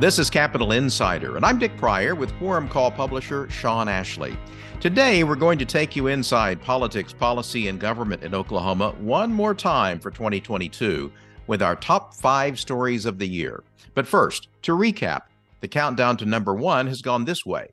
This is Capitol Insider, and I'm Dick Pryor with Quorum Call publisher Sean Ashley. Today, we're going to take you inside politics, policy, and government in Oklahoma one more time for 2022 with our top five stories of the year. But first, to recap, the countdown to number one has gone this way.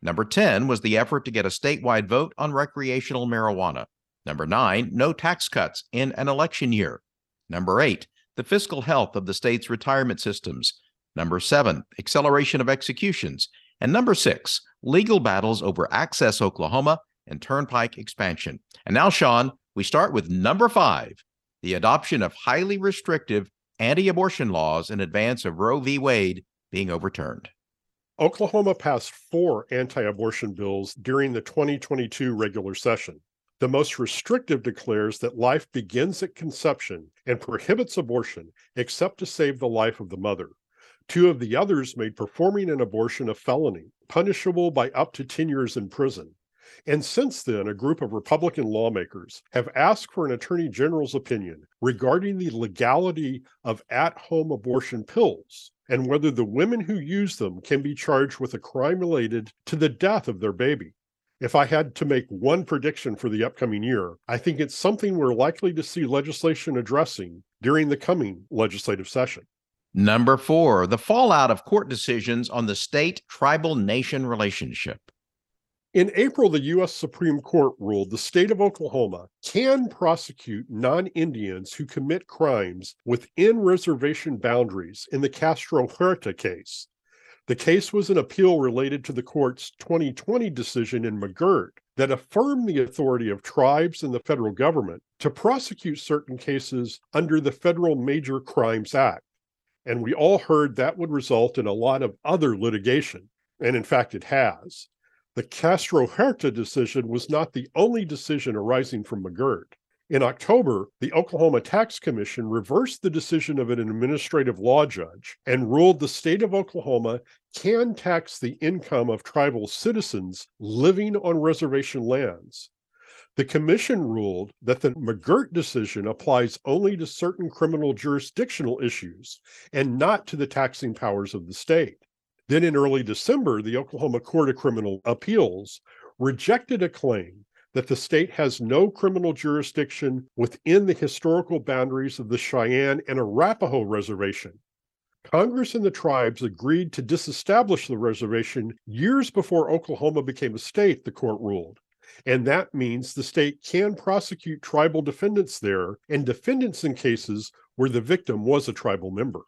Number 10 was the effort to get a statewide vote on recreational marijuana. Number nine, no tax cuts in an election year. Number eight, the fiscal health of the state's retirement systems. Number seven, acceleration of executions. And number six, legal battles over Access Oklahoma and Turnpike expansion. And now, Sean, we start with number five the adoption of highly restrictive anti abortion laws in advance of Roe v. Wade being overturned. Oklahoma passed four anti abortion bills during the 2022 regular session. The most restrictive declares that life begins at conception and prohibits abortion except to save the life of the mother. Two of the others made performing an abortion a felony, punishable by up to 10 years in prison. And since then, a group of Republican lawmakers have asked for an attorney general's opinion regarding the legality of at home abortion pills and whether the women who use them can be charged with a crime related to the death of their baby. If I had to make one prediction for the upcoming year, I think it's something we're likely to see legislation addressing during the coming legislative session. Number four, the fallout of court decisions on the state tribal nation relationship. In April, the U.S. Supreme Court ruled the state of Oklahoma can prosecute non Indians who commit crimes within reservation boundaries in the Castro Huerta case. The case was an appeal related to the court's 2020 decision in McGirt that affirmed the authority of tribes and the federal government to prosecute certain cases under the Federal Major Crimes Act. And we all heard that would result in a lot of other litigation. And in fact, it has. The Castro Huerta decision was not the only decision arising from McGirt. In October, the Oklahoma Tax Commission reversed the decision of an administrative law judge and ruled the state of Oklahoma can tax the income of tribal citizens living on reservation lands. The commission ruled that the McGirt decision applies only to certain criminal jurisdictional issues and not to the taxing powers of the state. Then in early December, the Oklahoma Court of Criminal Appeals rejected a claim that the state has no criminal jurisdiction within the historical boundaries of the Cheyenne and Arapaho Reservation. Congress and the tribes agreed to disestablish the reservation years before Oklahoma became a state, the court ruled. And that means the state can prosecute tribal defendants there and defendants in cases where the victim was a tribal member.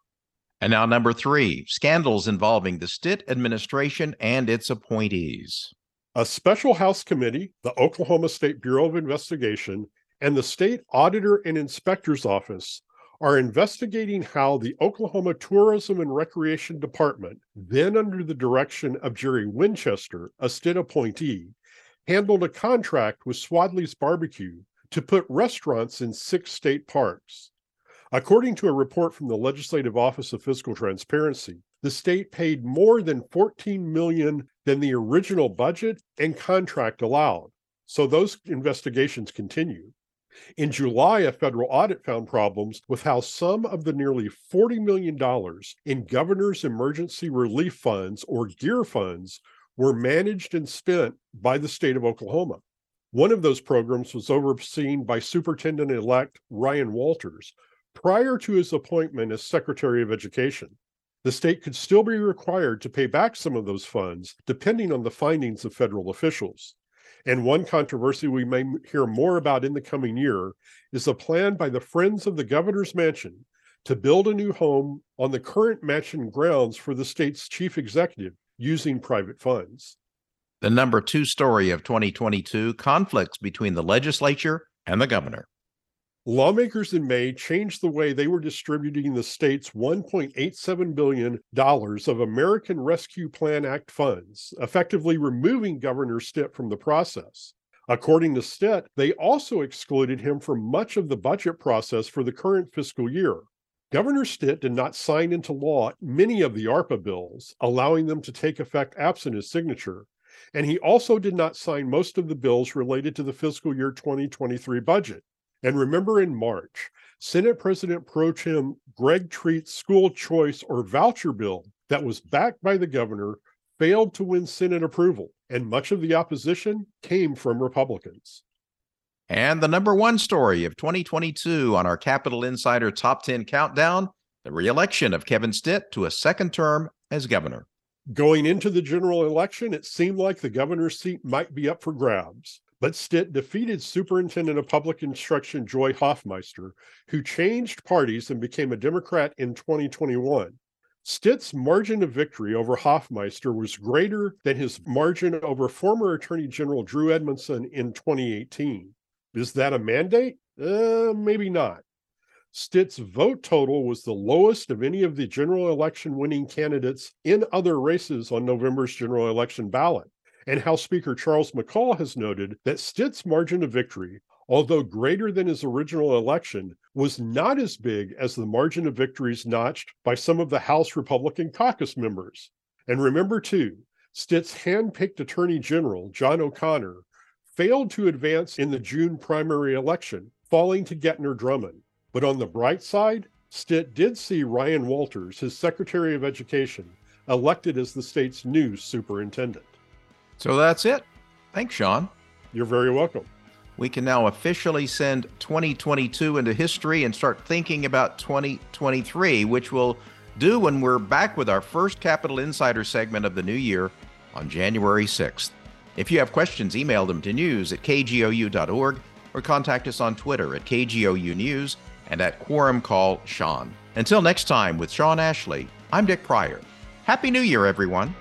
And now, number three scandals involving the Stitt administration and its appointees. A special House committee, the Oklahoma State Bureau of Investigation, and the State Auditor and Inspector's Office are investigating how the Oklahoma Tourism and Recreation Department, then under the direction of Jerry Winchester, a Stitt appointee, handled a contract with Swadley's Barbecue to put restaurants in six state parks. According to a report from the Legislative Office of Fiscal Transparency, the state paid more than 14 million than the original budget and contract allowed. So those investigations continue. In July, a federal audit found problems with how some of the nearly $40 million in governor's emergency relief funds or GEER funds were managed and spent by the state of Oklahoma. One of those programs was overseen by Superintendent elect Ryan Walters, prior to his appointment as Secretary of Education. The state could still be required to pay back some of those funds, depending on the findings of federal officials. And one controversy we may hear more about in the coming year is a plan by the Friends of the Governor's Mansion to build a new home on the current mansion grounds for the state's chief executive using private funds. The number two story of 2022 conflicts between the legislature and the governor. Lawmakers in May changed the way they were distributing the state's $1.87 billion of American Rescue Plan Act funds, effectively removing Governor Stitt from the process. According to Stitt, they also excluded him from much of the budget process for the current fiscal year. Governor Stitt did not sign into law many of the ARPA bills, allowing them to take effect absent his signature, and he also did not sign most of the bills related to the fiscal year 2023 budget. And remember in March, Senate President Pro Tem Greg Treat's school choice or voucher bill that was backed by the governor failed to win Senate approval, and much of the opposition came from Republicans. And the number one story of 2022 on our Capitol Insider Top 10 Countdown the reelection of Kevin Stitt to a second term as governor. Going into the general election, it seemed like the governor's seat might be up for grabs. But Stitt defeated Superintendent of Public Instruction Joy Hofmeister, who changed parties and became a Democrat in 2021. Stitt's margin of victory over Hofmeister was greater than his margin over former Attorney General Drew Edmondson in 2018. Is that a mandate? Uh, maybe not. Stitt's vote total was the lowest of any of the general election winning candidates in other races on November's general election ballot. And House Speaker Charles McCall has noted that Stitt's margin of victory, although greater than his original election, was not as big as the margin of victories notched by some of the House Republican caucus members. And remember, too, Stitt's hand-picked Attorney General, John O'Connor, failed to advance in the June primary election, falling to Gentner Drummond. But on the bright side, Stitt did see Ryan Walters, his Secretary of Education, elected as the state's new superintendent. So that's it. Thanks, Sean. You're very welcome. We can now officially send 2022 into history and start thinking about 2023, which we'll do when we're back with our first Capitol Insider segment of the new year on January 6th. If you have questions, email them to news at kgou.org or contact us on Twitter at KGOU News and at Quorum Call Sean. Until next time with Sean Ashley, I'm Dick Pryor. Happy New Year, everyone.